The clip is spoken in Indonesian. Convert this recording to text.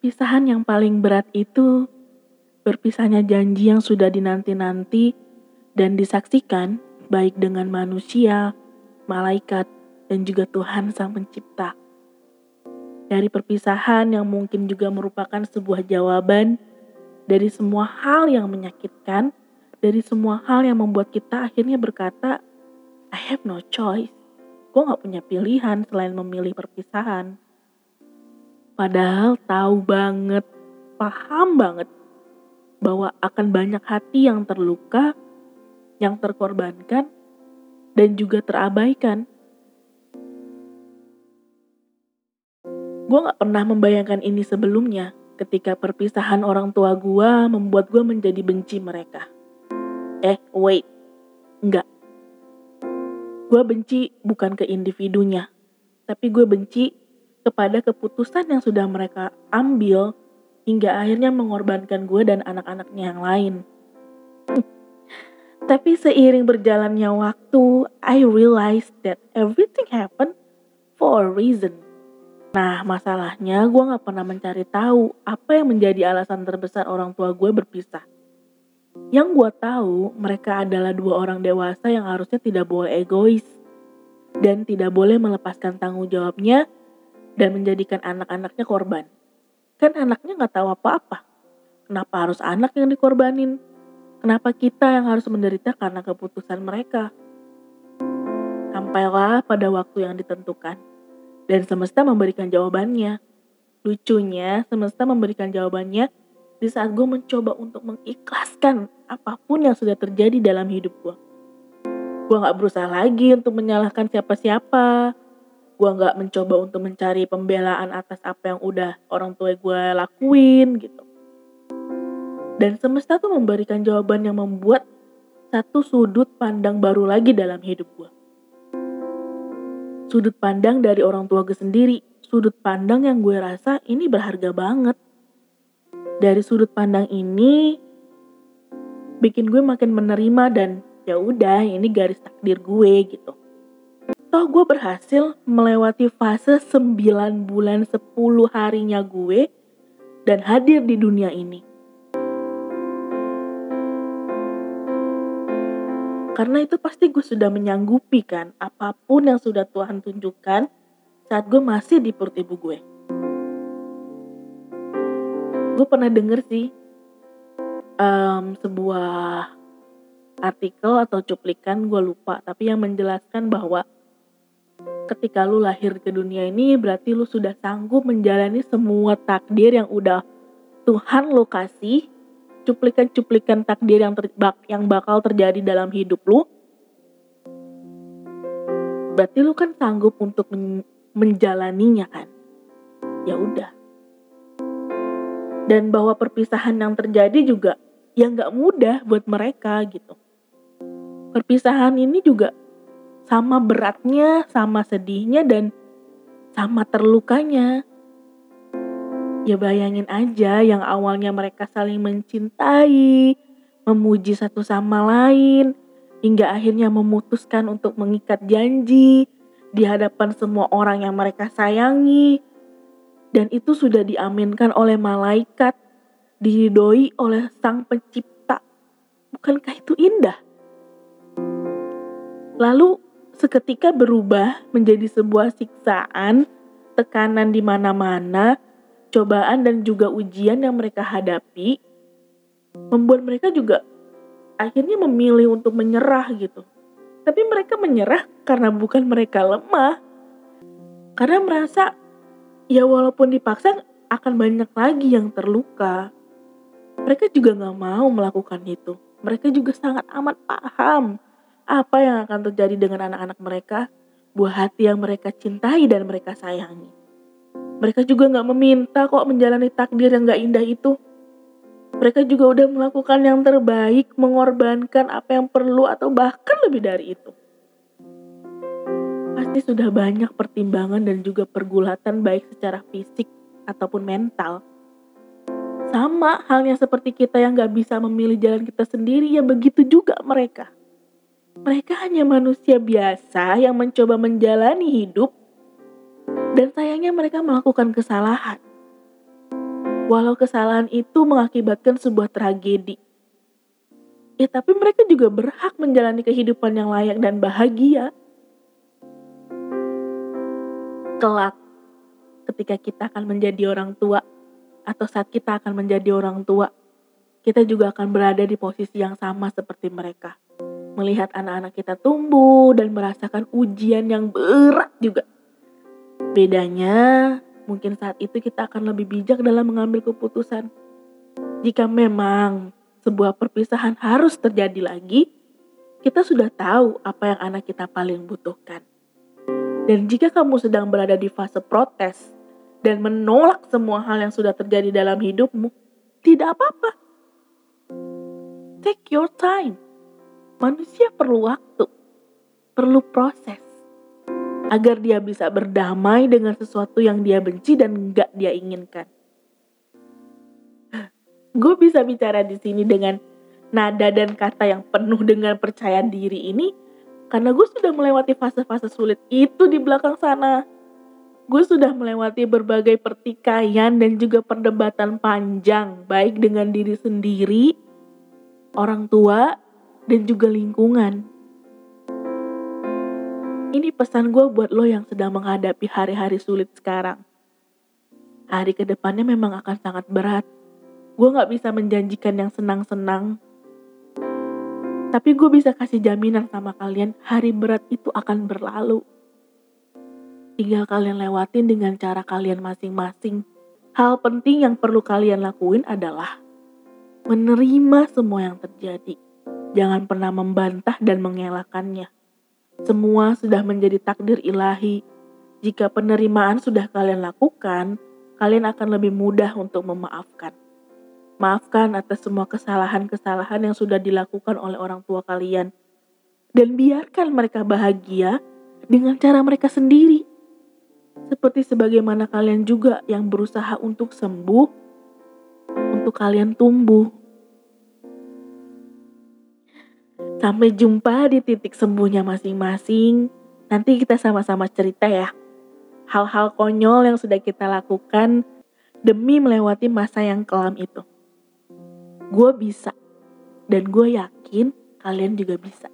Perpisahan yang paling berat itu berpisahnya janji yang sudah dinanti-nanti dan disaksikan baik dengan manusia, malaikat, dan juga Tuhan Sang Pencipta. Dari perpisahan yang mungkin juga merupakan sebuah jawaban dari semua hal yang menyakitkan, dari semua hal yang membuat kita akhirnya berkata, I have no choice. Gue gak punya pilihan selain memilih perpisahan. Padahal tahu banget, paham banget bahwa akan banyak hati yang terluka, yang terkorbankan, dan juga terabaikan. Gue gak pernah membayangkan ini sebelumnya ketika perpisahan orang tua gue membuat gue menjadi benci mereka. Eh, wait. Enggak. Gue benci bukan ke individunya, tapi gue benci kepada keputusan yang sudah mereka ambil hingga akhirnya mengorbankan gue dan anak-anaknya yang lain. Tapi seiring berjalannya waktu, I realized that everything happened for a reason. Nah, masalahnya gue gak pernah mencari tahu apa yang menjadi alasan terbesar orang tua gue berpisah. Yang gue tahu, mereka adalah dua orang dewasa yang harusnya tidak boleh egois dan tidak boleh melepaskan tanggung jawabnya dan menjadikan anak-anaknya korban. Kan anaknya gak tahu apa-apa. Kenapa harus anak yang dikorbanin? Kenapa kita yang harus menderita karena keputusan mereka? Sampailah pada waktu yang ditentukan dan semesta memberikan jawabannya. Lucunya, semesta memberikan jawabannya di saat gue mencoba untuk mengikhlaskan apa pun yang sudah terjadi dalam hidup gue. Gue gak berusaha lagi untuk menyalahkan siapa-siapa. Gue gak mencoba untuk mencari pembelaan atas apa yang udah orang tua gue lakuin gitu. Dan semesta tuh memberikan jawaban yang membuat satu sudut pandang baru lagi dalam hidup gue sudut pandang dari orang tua gue sendiri. Sudut pandang yang gue rasa ini berharga banget. Dari sudut pandang ini bikin gue makin menerima dan ya udah ini garis takdir gue gitu. Toh gue berhasil melewati fase 9 bulan 10 harinya gue dan hadir di dunia ini. Karena itu pasti gue sudah menyanggupi kan apa pun yang sudah Tuhan tunjukkan saat gue masih di perut ibu gue. Gue pernah denger sih um, sebuah artikel atau cuplikan gue lupa tapi yang menjelaskan bahwa ketika lu lahir ke dunia ini berarti lu sudah sanggup menjalani semua takdir yang udah Tuhan lo kasih cuplikan-cuplikan takdir yang terbak yang bakal terjadi dalam hidup lu. Berarti lu kan sanggup untuk men menjalaninya kan? Ya udah. Dan bahwa perpisahan yang terjadi juga yang nggak mudah buat mereka gitu. Perpisahan ini juga sama beratnya sama sedihnya dan sama terlukanya Ya bayangin aja yang awalnya mereka saling mencintai, memuji satu sama lain, hingga akhirnya memutuskan untuk mengikat janji di hadapan semua orang yang mereka sayangi. Dan itu sudah diaminkan oleh malaikat, diridoi oleh sang pencipta. Bukankah itu indah? Lalu seketika berubah menjadi sebuah siksaan, tekanan di mana-mana, cobaan dan juga ujian yang mereka hadapi membuat mereka juga akhirnya memilih untuk menyerah gitu. Tapi mereka menyerah karena bukan mereka lemah. Karena merasa ya walaupun dipaksa akan banyak lagi yang terluka. Mereka juga gak mau melakukan itu. Mereka juga sangat amat paham apa yang akan terjadi dengan anak-anak mereka, buah hati yang mereka cintai dan mereka sayangi. Mereka juga gak meminta kok menjalani takdir yang gak indah itu. Mereka juga udah melakukan yang terbaik, mengorbankan apa yang perlu atau bahkan lebih dari itu. Pasti sudah banyak pertimbangan dan juga pergulatan baik secara fisik ataupun mental. Sama halnya seperti kita yang gak bisa memilih jalan kita sendiri, ya begitu juga mereka. Mereka hanya manusia biasa yang mencoba menjalani hidup dan sayangnya mereka melakukan kesalahan. Walau kesalahan itu mengakibatkan sebuah tragedi. Ya tapi mereka juga berhak menjalani kehidupan yang layak dan bahagia. Kelak, ketika kita akan menjadi orang tua, atau saat kita akan menjadi orang tua, kita juga akan berada di posisi yang sama seperti mereka. Melihat anak-anak kita tumbuh dan merasakan ujian yang berat juga. Bedanya, mungkin saat itu kita akan lebih bijak dalam mengambil keputusan. Jika memang sebuah perpisahan harus terjadi lagi, kita sudah tahu apa yang anak kita paling butuhkan. Dan jika kamu sedang berada di fase protes dan menolak semua hal yang sudah terjadi dalam hidupmu, tidak apa-apa. Take your time. Manusia perlu waktu, perlu proses agar dia bisa berdamai dengan sesuatu yang dia benci dan nggak dia inginkan. Gue bisa bicara di sini dengan nada dan kata yang penuh dengan percaya diri ini karena gue sudah melewati fase-fase sulit itu di belakang sana. Gue sudah melewati berbagai pertikaian dan juga perdebatan panjang, baik dengan diri sendiri, orang tua, dan juga lingkungan. Ini pesan gue buat lo yang sedang menghadapi hari-hari sulit sekarang. Hari ke depannya memang akan sangat berat. Gue gak bisa menjanjikan yang senang-senang. Tapi gue bisa kasih jaminan sama kalian hari berat itu akan berlalu. Tinggal kalian lewatin dengan cara kalian masing-masing. Hal penting yang perlu kalian lakuin adalah menerima semua yang terjadi. Jangan pernah membantah dan mengelakkannya semua sudah menjadi takdir ilahi. Jika penerimaan sudah kalian lakukan, kalian akan lebih mudah untuk memaafkan. Maafkan atas semua kesalahan-kesalahan yang sudah dilakukan oleh orang tua kalian. Dan biarkan mereka bahagia dengan cara mereka sendiri. Seperti sebagaimana kalian juga yang berusaha untuk sembuh, untuk kalian tumbuh. Sampai jumpa di titik sembuhnya masing-masing. Nanti kita sama-sama cerita ya. Hal-hal konyol yang sudah kita lakukan demi melewati masa yang kelam itu. Gue bisa. Dan gue yakin kalian juga bisa.